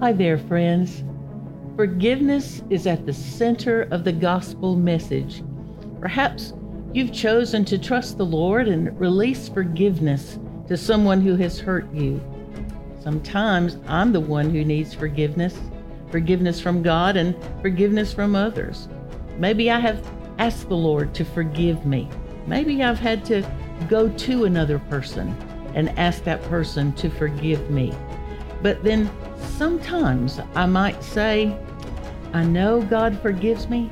Hi there, friends. Forgiveness is at the center of the gospel message. Perhaps you've chosen to trust the Lord and release forgiveness to someone who has hurt you. Sometimes I'm the one who needs forgiveness forgiveness from God and forgiveness from others. Maybe I have asked the Lord to forgive me. Maybe I've had to go to another person and ask that person to forgive me. But then sometimes I might say, I know God forgives me,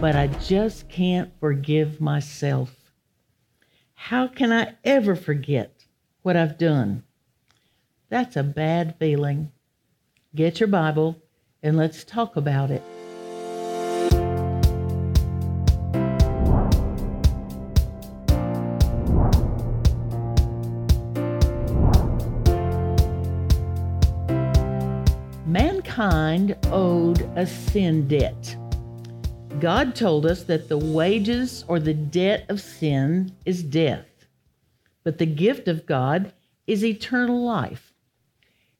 but I just can't forgive myself. How can I ever forget what I've done? That's a bad feeling. Get your Bible and let's talk about it. Mankind owed a sin debt. God told us that the wages or the debt of sin is death, but the gift of God is eternal life.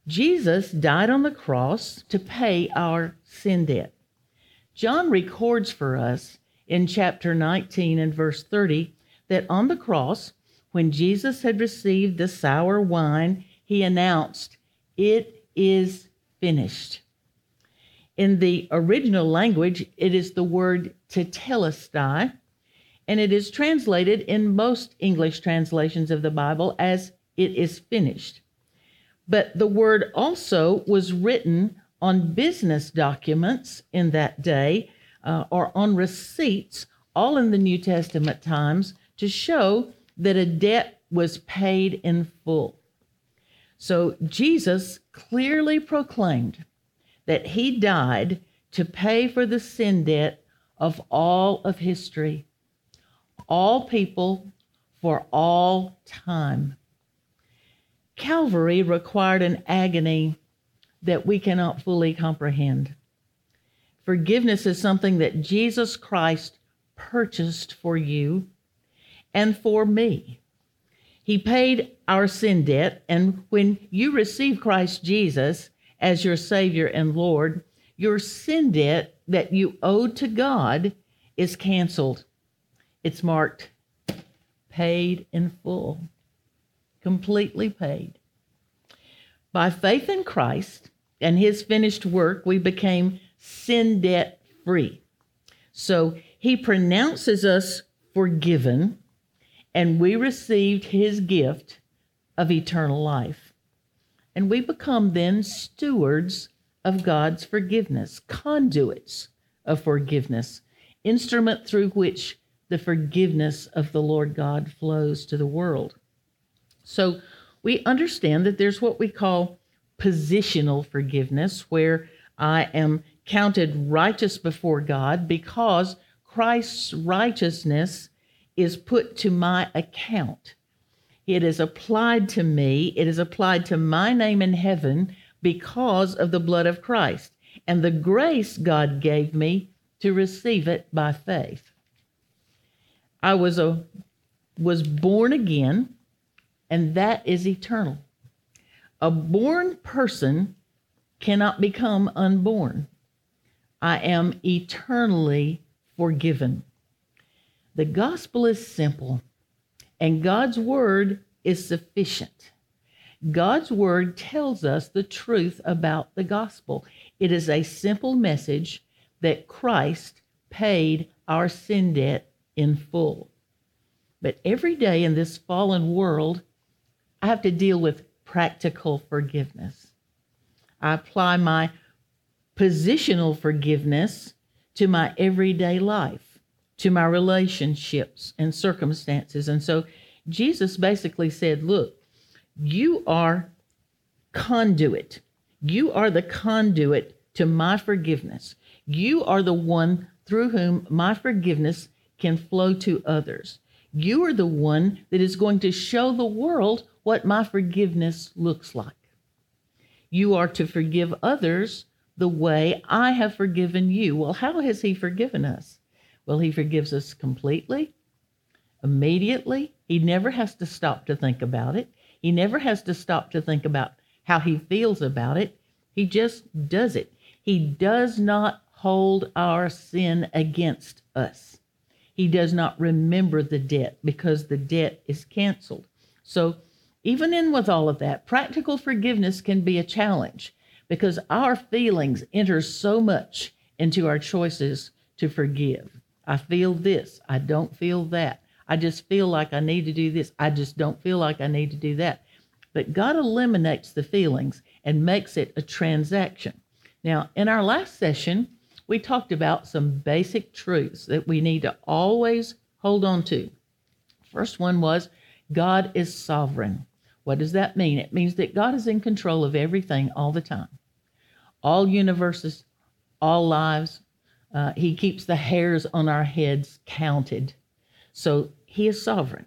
Jesus died on the cross to pay our sin debt. John records for us in chapter 19 and verse 30 that on the cross, when Jesus had received the sour wine, he announced, It is finished. In the original language, it is the word tetelestai, and it is translated in most English translations of the Bible as it is finished. But the word also was written on business documents in that day uh, or on receipts, all in the New Testament times, to show that a debt was paid in full. So Jesus clearly proclaimed that he died to pay for the sin debt of all of history, all people for all time. Calvary required an agony that we cannot fully comprehend. Forgiveness is something that Jesus Christ purchased for you and for me. He paid our sin debt, and when you receive Christ Jesus as your Savior and Lord, your sin debt that you owed to God is canceled. It's marked paid in full completely paid. By faith in Christ and his finished work, we became sin debt free. So he pronounces us forgiven, and we received his gift of eternal life. And we become then stewards of God's forgiveness, conduits of forgiveness, instrument through which the forgiveness of the Lord God flows to the world. So we understand that there's what we call positional forgiveness, where I am counted righteous before God because Christ's righteousness is put to my account. It is applied to me, it is applied to my name in heaven because of the blood of Christ and the grace God gave me to receive it by faith. I was a was born again and that is eternal. A born person cannot become unborn. I am eternally forgiven. The gospel is simple, and God's word is sufficient. God's word tells us the truth about the gospel. It is a simple message that Christ paid our sin debt in full. But every day in this fallen world, I have to deal with practical forgiveness. I apply my positional forgiveness to my everyday life, to my relationships and circumstances. And so Jesus basically said, Look, you are conduit. You are the conduit to my forgiveness. You are the one through whom my forgiveness can flow to others. You are the one that is going to show the world what my forgiveness looks like. You are to forgive others the way I have forgiven you. Well, how has He forgiven us? Well, He forgives us completely, immediately. He never has to stop to think about it. He never has to stop to think about how He feels about it. He just does it. He does not hold our sin against us. He does not remember the debt because the debt is canceled. So, even in with all of that, practical forgiveness can be a challenge because our feelings enter so much into our choices to forgive. I feel this, I don't feel that. I just feel like I need to do this. I just don't feel like I need to do that. But God eliminates the feelings and makes it a transaction. Now, in our last session, we talked about some basic truths that we need to always hold on to. First one was God is sovereign. What does that mean? It means that God is in control of everything all the time. All universes, all lives. Uh, he keeps the hairs on our heads counted. So he is sovereign.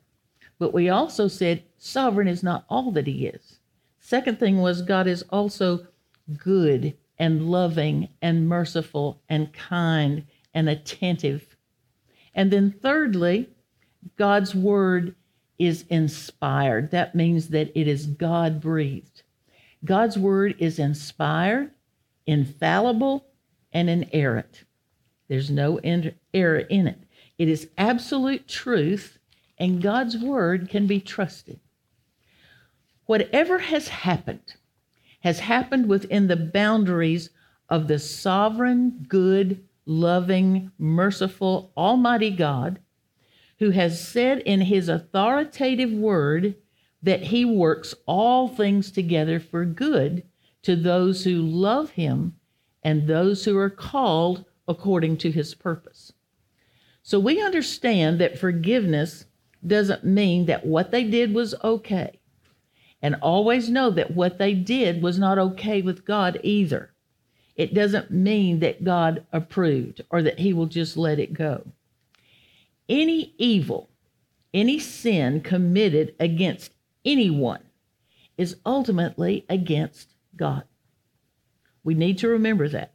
But we also said sovereign is not all that he is. Second thing was God is also good and loving and merciful and kind and attentive. And then thirdly, God's word is inspired. That means that it is God breathed. God's word is inspired, infallible, and inerrant. There's no error in it. It is absolute truth, and God's word can be trusted. Whatever has happened has happened within the boundaries of the sovereign, good, loving, merciful, almighty God who has said in his authoritative word that he works all things together for good to those who love him and those who are called according to his purpose. So we understand that forgiveness doesn't mean that what they did was okay. And always know that what they did was not okay with God either. It doesn't mean that God approved or that he will just let it go any evil, any sin committed against anyone is ultimately against God. We need to remember that.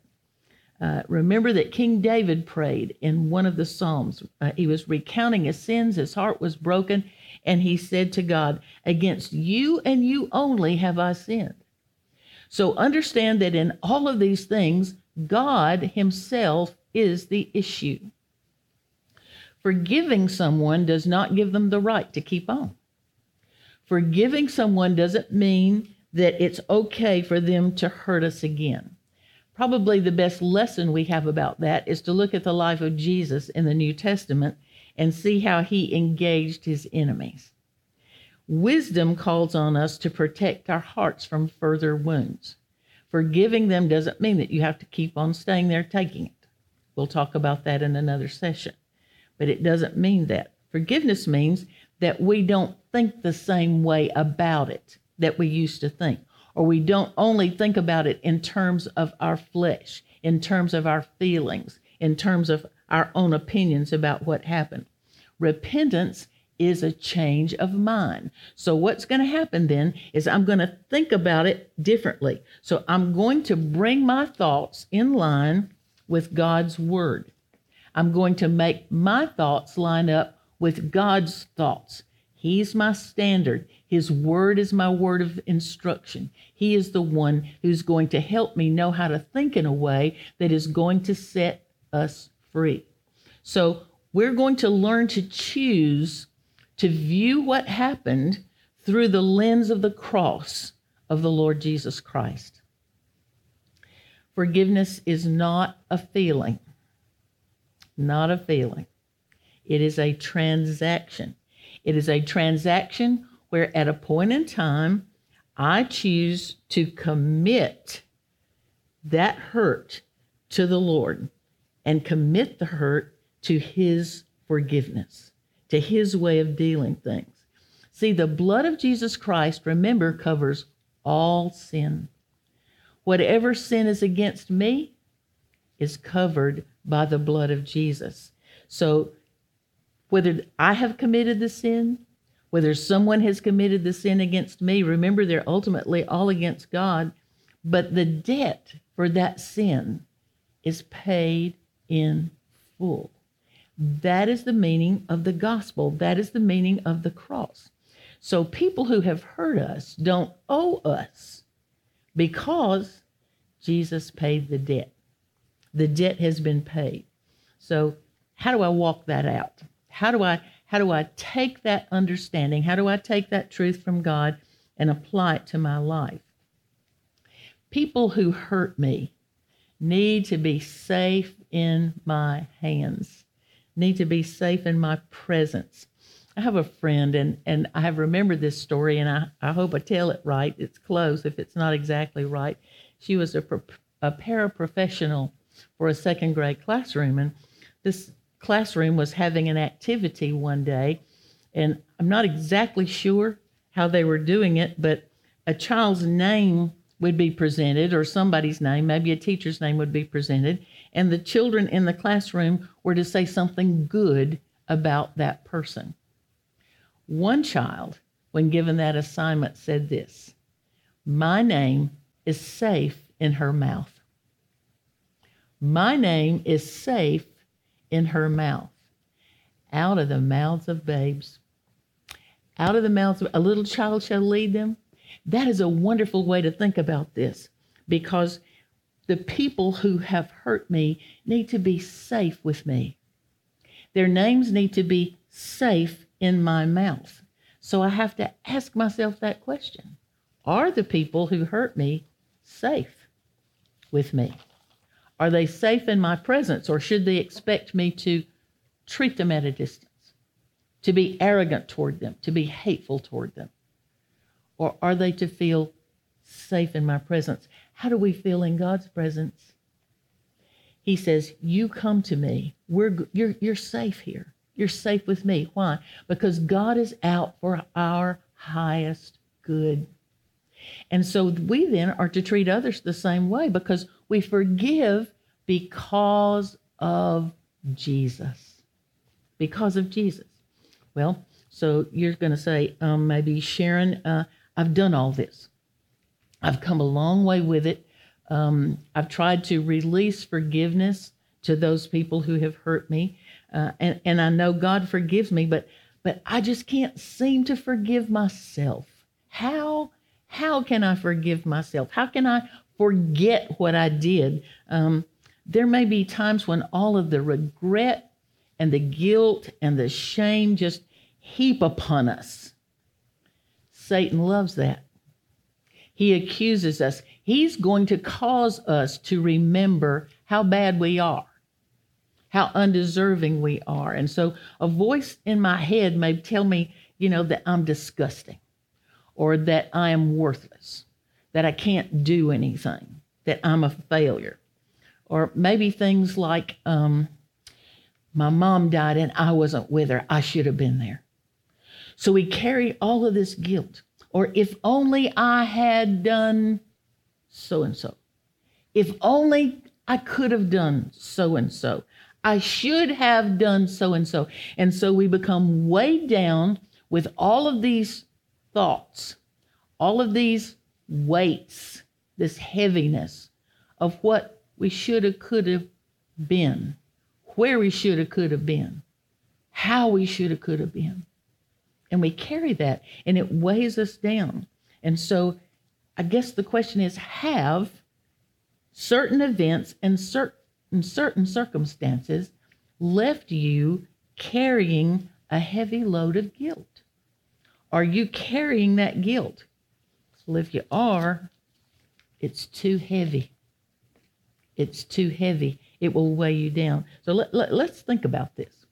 Uh, remember that King David prayed in one of the Psalms. Uh, he was recounting his sins, his heart was broken, and he said to God, Against you and you only have I sinned. So understand that in all of these things, God Himself is the issue. Forgiving someone does not give them the right to keep on. Forgiving someone doesn't mean that it's okay for them to hurt us again. Probably the best lesson we have about that is to look at the life of Jesus in the New Testament and see how he engaged his enemies. Wisdom calls on us to protect our hearts from further wounds. Forgiving them doesn't mean that you have to keep on staying there taking it. We'll talk about that in another session but it doesn't mean that. Forgiveness means that we don't think the same way about it that we used to think, or we don't only think about it in terms of our flesh, in terms of our feelings, in terms of our own opinions about what happened. Repentance is a change of mind. So, what's going to happen then is I'm going to think about it differently. So, I'm going to bring my thoughts in line with God's word. I'm going to make my thoughts line up with God's thoughts. He's my standard. His word is my word of instruction. He is the one who's going to help me know how to think in a way that is going to set us free. So we're going to learn to choose to view what happened through the lens of the cross of the Lord Jesus Christ. Forgiveness is not a feeling not a feeling. It is a transaction. It is a transaction where at a point in time, I choose to commit that hurt to the Lord and commit the hurt to His forgiveness, to His way of dealing things. See, the blood of Jesus Christ, remember, covers all sin. Whatever sin is against me is covered by the blood of Jesus. So, whether I have committed the sin, whether someone has committed the sin against me, remember they're ultimately all against God, but the debt for that sin is paid in full. That is the meaning of the gospel. That is the meaning of the cross. So people who have hurt us don't owe us because Jesus paid the debt. The debt has been paid. So, how do I walk that out? How do I how do I take that understanding? How do I take that truth from God and apply it to my life? People who hurt me need to be safe in my hands, need to be safe in my presence. I have a friend, and, and I have remembered this story, and I, I hope I tell it right. It's close if it's not exactly right. She was a, a paraprofessional for a second grade classroom, and this classroom was having an activity one day, and I'm not exactly sure how they were doing it, but a child's name would be presented, or somebody's name, maybe a teacher's name would be presented, and the children in the classroom were to say something good about that person. One child, when given that assignment, said this My name is safe in her mouth. My name is safe in her mouth. Out of the mouths of babes, out of the mouths of a little child shall lead them. That is a wonderful way to think about this because the people who have hurt me need to be safe with me. Their names need to be safe in my mouth. So I have to ask myself that question Are the people who hurt me safe with me? Are they safe in my presence, or should they expect me to treat them at a distance, to be arrogant toward them, to be hateful toward them? Or are they to feel safe in my presence? How do we feel in God's presence? He says, You come to me. We're, you're, you're safe here. You're safe with me. Why? Because God is out for our highest good. And so we then are to treat others the same way because we forgive because of Jesus. Because of Jesus. Well, so you're going to say, um, maybe Sharon, uh, I've done all this. I've come a long way with it. Um, I've tried to release forgiveness to those people who have hurt me, uh, and and I know God forgives me, but but I just can't seem to forgive myself. How how can I forgive myself? How can I forget what I did? Um, there may be times when all of the regret and the guilt and the shame just heap upon us. Satan loves that. He accuses us. He's going to cause us to remember how bad we are, how undeserving we are. And so a voice in my head may tell me, you know, that I'm disgusting or that I am worthless, that I can't do anything, that I'm a failure. Or maybe things like, um, my mom died and I wasn't with her. I should have been there. So we carry all of this guilt. Or if only I had done so and so. If only I could have done so and so. I should have done so and so. And so we become weighed down with all of these thoughts, all of these weights, this heaviness of what we should have, could have been, where we should have, could have been, how we should have, could have been. And we carry that and it weighs us down. And so I guess the question is have certain events and certain, certain circumstances left you carrying a heavy load of guilt? Are you carrying that guilt? Well, if you are, it's too heavy. It's too heavy. It will weigh you down. So let, let, let's think about this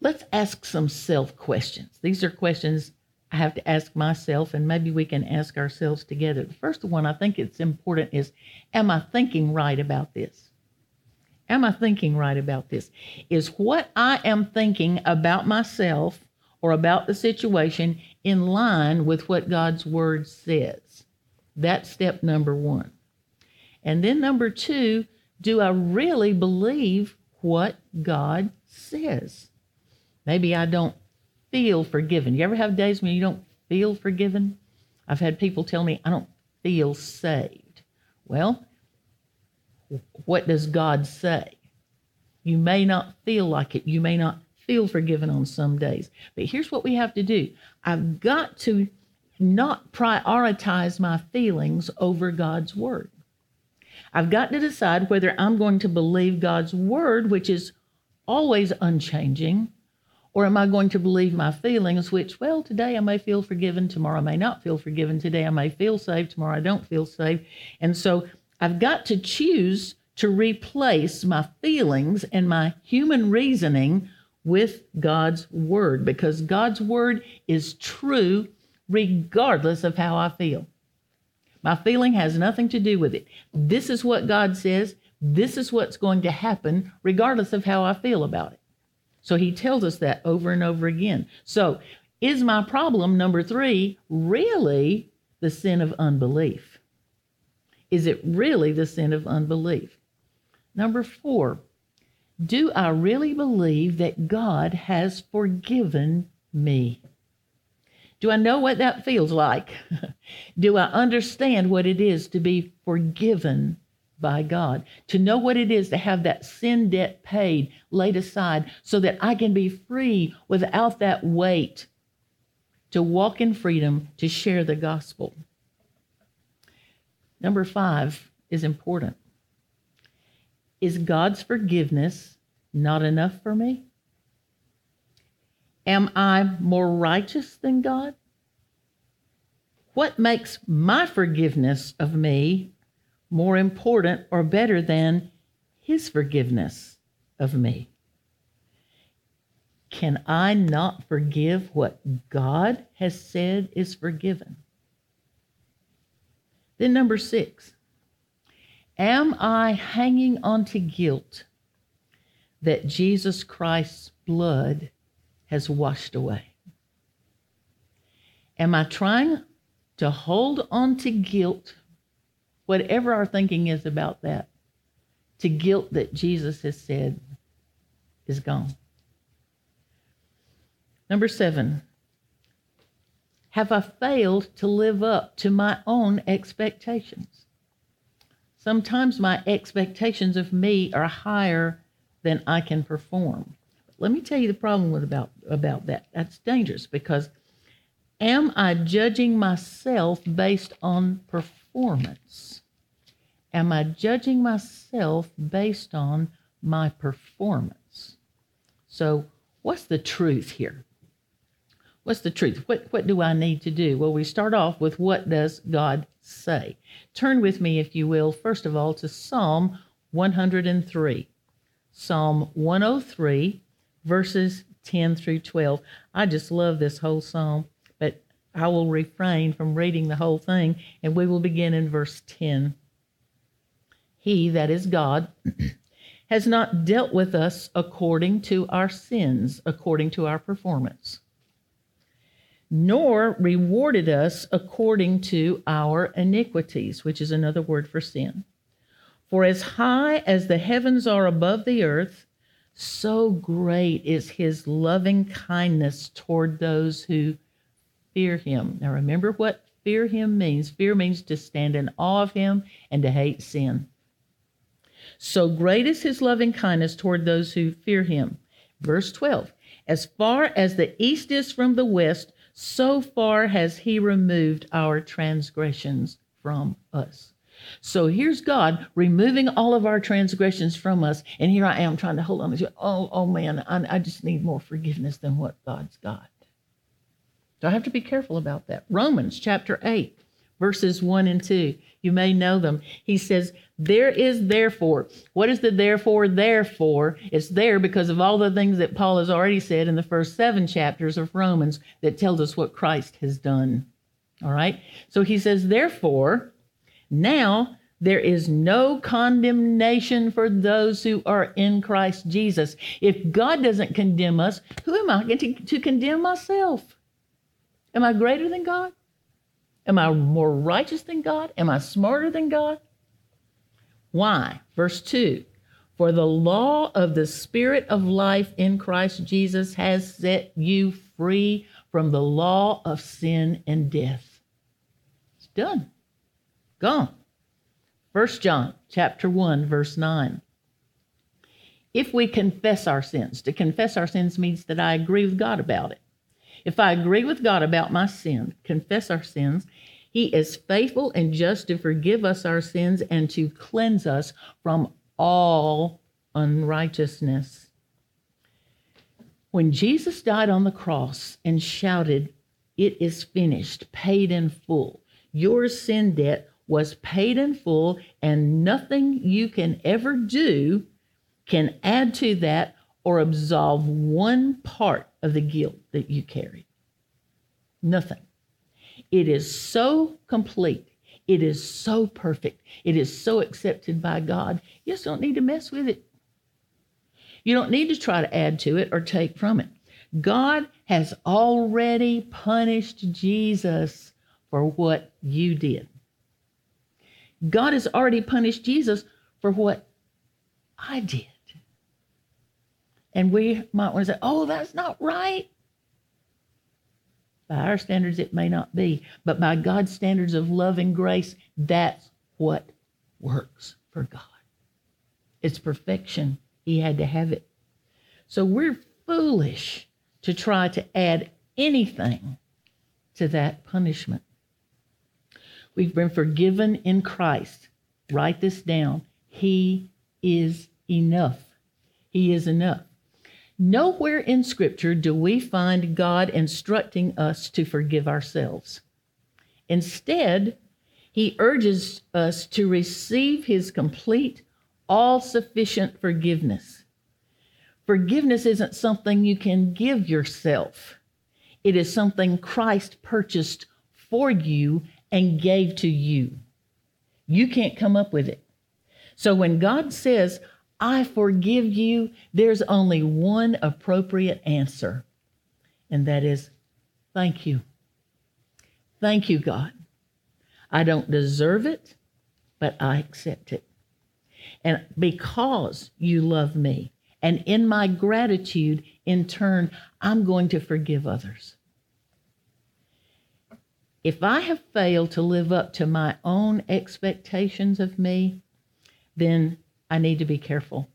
let's ask some self questions. These are questions I have to ask myself, and maybe we can ask ourselves together. The first one I think it's important is Am I thinking right about this? Am I thinking right about this? Is what I am thinking about myself or about the situation in line with what God's word says? That's step number one. And then number two, do I really believe what God says? Maybe I don't feel forgiven. You ever have days when you don't feel forgiven? I've had people tell me, I don't feel saved. Well, what does God say? You may not feel like it. You may not feel forgiven on some days. But here's what we have to do I've got to not prioritize my feelings over God's word. I've got to decide whether I'm going to believe God's word, which is always unchanging, or am I going to believe my feelings, which, well, today I may feel forgiven, tomorrow I may not feel forgiven, today I may feel saved, tomorrow I don't feel saved. And so I've got to choose to replace my feelings and my human reasoning with God's word because God's word is true regardless of how I feel. My feeling has nothing to do with it. This is what God says. This is what's going to happen, regardless of how I feel about it. So he tells us that over and over again. So, is my problem, number three, really the sin of unbelief? Is it really the sin of unbelief? Number four, do I really believe that God has forgiven me? Do I know what that feels like? Do I understand what it is to be forgiven by God? To know what it is to have that sin debt paid, laid aside, so that I can be free without that weight, to walk in freedom, to share the gospel. Number five is important. Is God's forgiveness not enough for me? Am I more righteous than God? What makes my forgiveness of me more important or better than His forgiveness of me? Can I not forgive what God has said is forgiven? Then, number six, am I hanging on to guilt that Jesus Christ's blood has washed away? Am I trying to hold on to guilt, whatever our thinking is about that, to guilt that Jesus has said is gone? Number seven, have I failed to live up to my own expectations? Sometimes my expectations of me are higher than I can perform. Let me tell you the problem with about about that. That's dangerous because am I judging myself based on performance? Am I judging myself based on my performance? So, what's the truth here? What's the truth? What what do I need to do? Well, we start off with what does God say? Turn with me if you will first of all to Psalm 103. Psalm 103 verses 10 through 12. I just love this whole psalm, but I will refrain from reading the whole thing, and we will begin in verse 10. He, that is God, has not dealt with us according to our sins, according to our performance, nor rewarded us according to our iniquities, which is another word for sin. For as high as the heavens are above the earth, so great is his loving kindness toward those who fear him. Now, remember what fear him means fear means to stand in awe of him and to hate sin. So great is his loving kindness toward those who fear him. Verse 12 As far as the east is from the west, so far has he removed our transgressions from us. So here's God removing all of our transgressions from us. And here I am trying to hold on to, oh, oh man, I, I just need more forgiveness than what God's got. So I have to be careful about that. Romans chapter 8, verses 1 and 2. You may know them. He says, There is therefore. What is the therefore? Therefore, it's there because of all the things that Paul has already said in the first seven chapters of Romans that tells us what Christ has done. All right? So he says, Therefore, now there is no condemnation for those who are in Christ Jesus. If God doesn't condemn us, who am I to, to condemn myself? Am I greater than God? Am I more righteous than God? Am I smarter than God? Why? Verse 2 For the law of the Spirit of life in Christ Jesus has set you free from the law of sin and death. It's done. Gone. 1 John chapter 1 verse 9. If we confess our sins, to confess our sins means that I agree with God about it. If I agree with God about my sin, confess our sins, He is faithful and just to forgive us our sins and to cleanse us from all unrighteousness. When Jesus died on the cross and shouted, It is finished, paid in full, your sin debt was paid in full, and nothing you can ever do can add to that or absolve one part of the guilt that you carry. Nothing. It is so complete. It is so perfect. It is so accepted by God. You just don't need to mess with it. You don't need to try to add to it or take from it. God has already punished Jesus for what you did. God has already punished Jesus for what I did. And we might want to say, oh, that's not right. By our standards, it may not be, but by God's standards of love and grace, that's what works for God. It's perfection. He had to have it. So we're foolish to try to add anything to that punishment. We've been forgiven in Christ. Write this down. He is enough. He is enough. Nowhere in Scripture do we find God instructing us to forgive ourselves. Instead, he urges us to receive his complete, all sufficient forgiveness. Forgiveness isn't something you can give yourself, it is something Christ purchased for you and gave to you. You can't come up with it. So when God says, I forgive you, there's only one appropriate answer, and that is thank you. Thank you, God. I don't deserve it, but I accept it. And because you love me, and in my gratitude, in turn, I'm going to forgive others. If I have failed to live up to my own expectations of me, then I need to be careful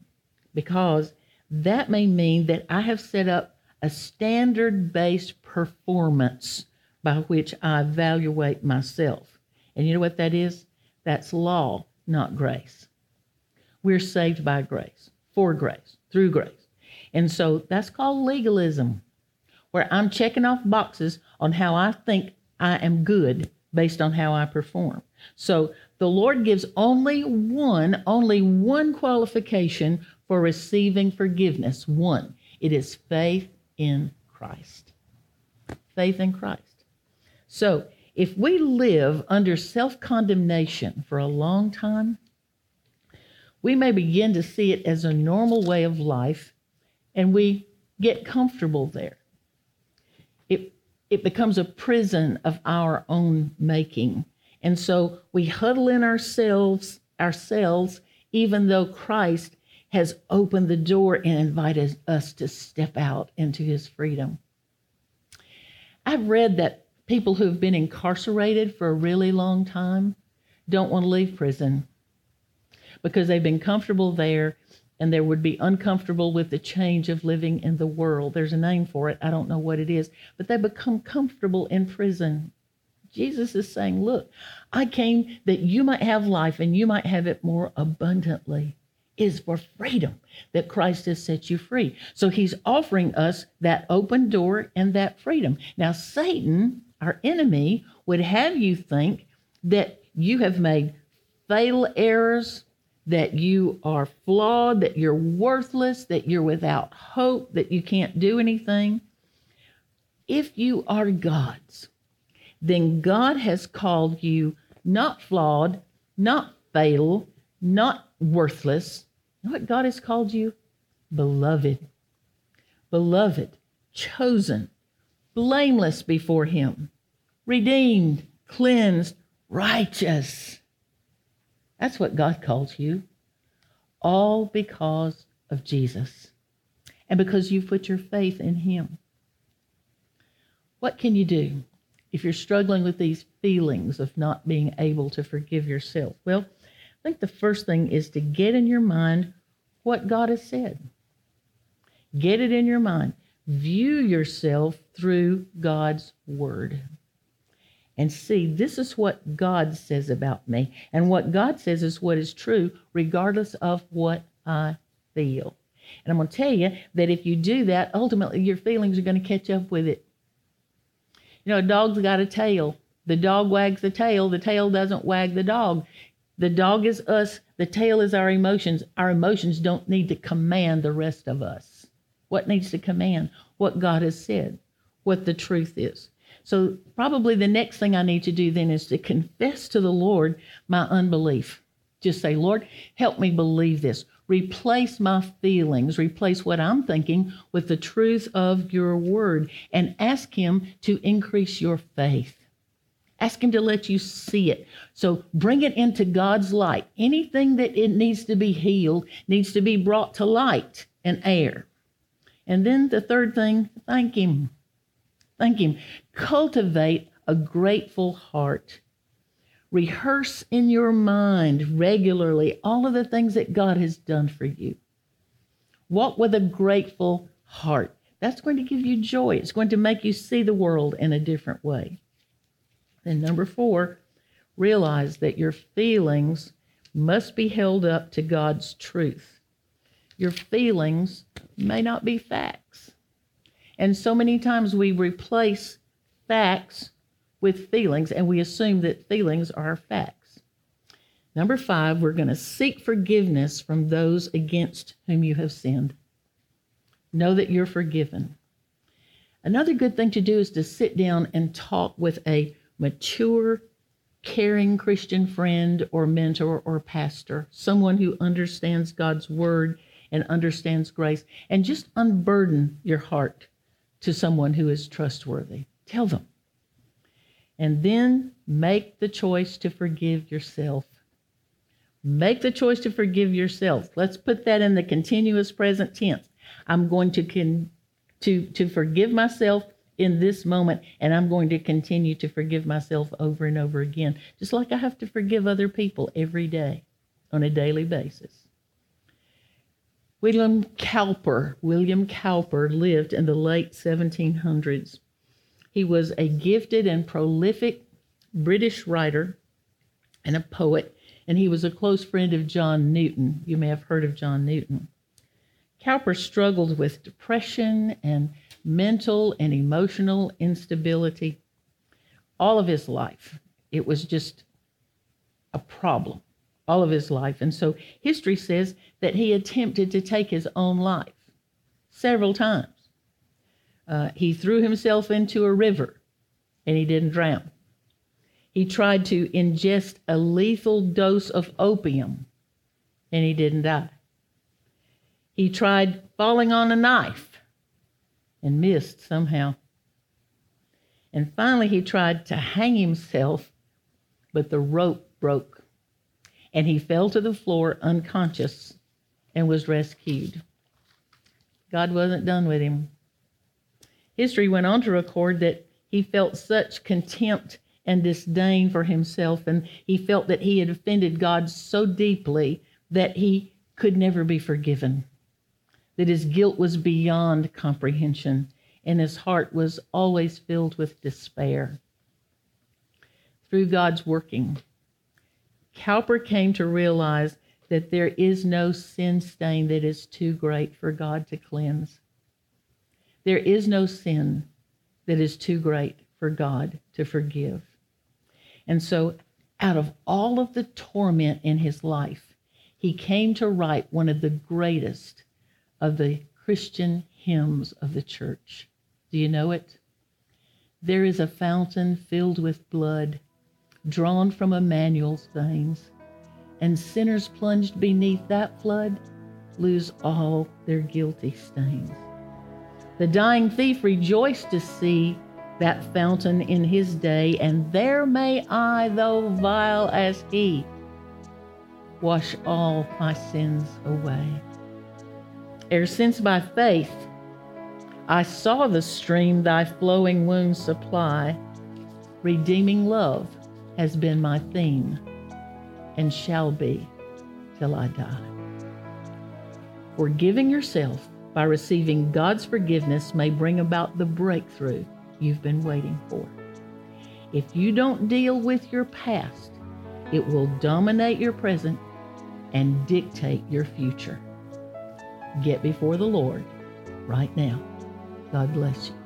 because that may mean that I have set up a standard based performance by which I evaluate myself. And you know what that is? That's law, not grace. We're saved by grace, for grace, through grace. And so that's called legalism, where I'm checking off boxes on how I think I am good based on how I perform. So the Lord gives only one, only one qualification for receiving forgiveness. One. It is faith in Christ. Faith in Christ. So if we live under self condemnation for a long time, we may begin to see it as a normal way of life and we get comfortable there. It, becomes a prison of our own making. And so we huddle in ourselves, ourselves, even though Christ has opened the door and invited us to step out into his freedom. I've read that people who've been incarcerated for a really long time don't want to leave prison because they've been comfortable there and they would be uncomfortable with the change of living in the world. There's a name for it. I don't know what it is, but they become comfortable in prison. Jesus is saying, Look, I came that you might have life and you might have it more abundantly. It is for freedom that Christ has set you free. So he's offering us that open door and that freedom. Now, Satan, our enemy, would have you think that you have made fatal errors, that you are flawed, that you're worthless, that you're without hope, that you can't do anything. If you are God's, then God has called you not flawed, not fatal, not worthless. You know what God has called you? Beloved. Beloved, chosen, blameless before Him, redeemed, cleansed, righteous. That's what God calls you. All because of Jesus and because you've put your faith in Him. What can you do? if you're struggling with these feelings of not being able to forgive yourself? Well, I think the first thing is to get in your mind what God has said. Get it in your mind. view yourself through God's word and see this is what God says about me. And what God says is what is true, regardless of what I feel. And I'm going to tell you that if you do that, ultimately your feelings are going to catch up with it. You know, a dog's got a tail. The dog wags the tail, the tail doesn't wag the dog. The dog is us, the tail is our emotions. Our emotions don't need to command the rest of us. What needs to command? What God has said, what the truth is. So, probably the next thing I need to do then is to confess to the Lord my unbelief. Just say, Lord, help me believe this. Replace my feelings, replace what I'm thinking with the truth of your word, and ask Him to increase your faith. Ask Him to let you see it. So bring it into God's light. Anything that it needs to be healed needs to be brought to light and air. And then the third thing, thank Him. Thank Him. Cultivate a grateful heart. Rehearse in your mind regularly all of the things that God has done for you. Walk with a grateful heart. That's going to give you joy. It's going to make you see the world in a different way. And number four, realize that your feelings must be held up to God's truth. Your feelings may not be facts. And so many times we replace facts with feelings and we assume that feelings are facts. Number five, we're going to seek forgiveness from those against whom you have sinned. Know that you're forgiven. Another good thing to do is to sit down and talk with a mature, caring Christian friend or mentor or pastor, someone who understands God's word and understands grace, and just unburden your heart to someone who is trustworthy. Tell them. And then make the choice to forgive yourself. Make the choice to forgive yourself. Let's put that in the continuous present tense. I'm going to con- to to forgive myself in this moment and I'm going to continue to forgive myself over and over again, just like I have to forgive other people every day on a daily basis. William Cowper, William Cowper lived in the late 1700s. He was a gifted and prolific British writer and a poet, and he was a close friend of John Newton. You may have heard of John Newton. Cowper struggled with depression and mental and emotional instability all of his life. It was just a problem all of his life. And so history says that he attempted to take his own life several times. Uh, he threw himself into a river and he didn't drown. He tried to ingest a lethal dose of opium and he didn't die. He tried falling on a knife and missed somehow. And finally, he tried to hang himself, but the rope broke and he fell to the floor unconscious and was rescued. God wasn't done with him. History went on to record that he felt such contempt and disdain for himself, and he felt that he had offended God so deeply that he could never be forgiven, that his guilt was beyond comprehension, and his heart was always filled with despair. Through God's working, Cowper came to realize that there is no sin stain that is too great for God to cleanse. There is no sin that is too great for God to forgive. And so, out of all of the torment in his life, he came to write one of the greatest of the Christian hymns of the church. Do you know it? There is a fountain filled with blood drawn from Emmanuel's veins, and sinners plunged beneath that flood lose all their guilty stains. The dying thief rejoiced to see that fountain in his day, and there may I, though vile as he, wash all my sins away. Ere since by faith I saw the stream thy flowing wounds supply, redeeming love has been my theme and shall be till I die. Forgiving yourself by receiving God's forgiveness may bring about the breakthrough you've been waiting for. If you don't deal with your past, it will dominate your present and dictate your future. Get before the Lord right now. God bless you.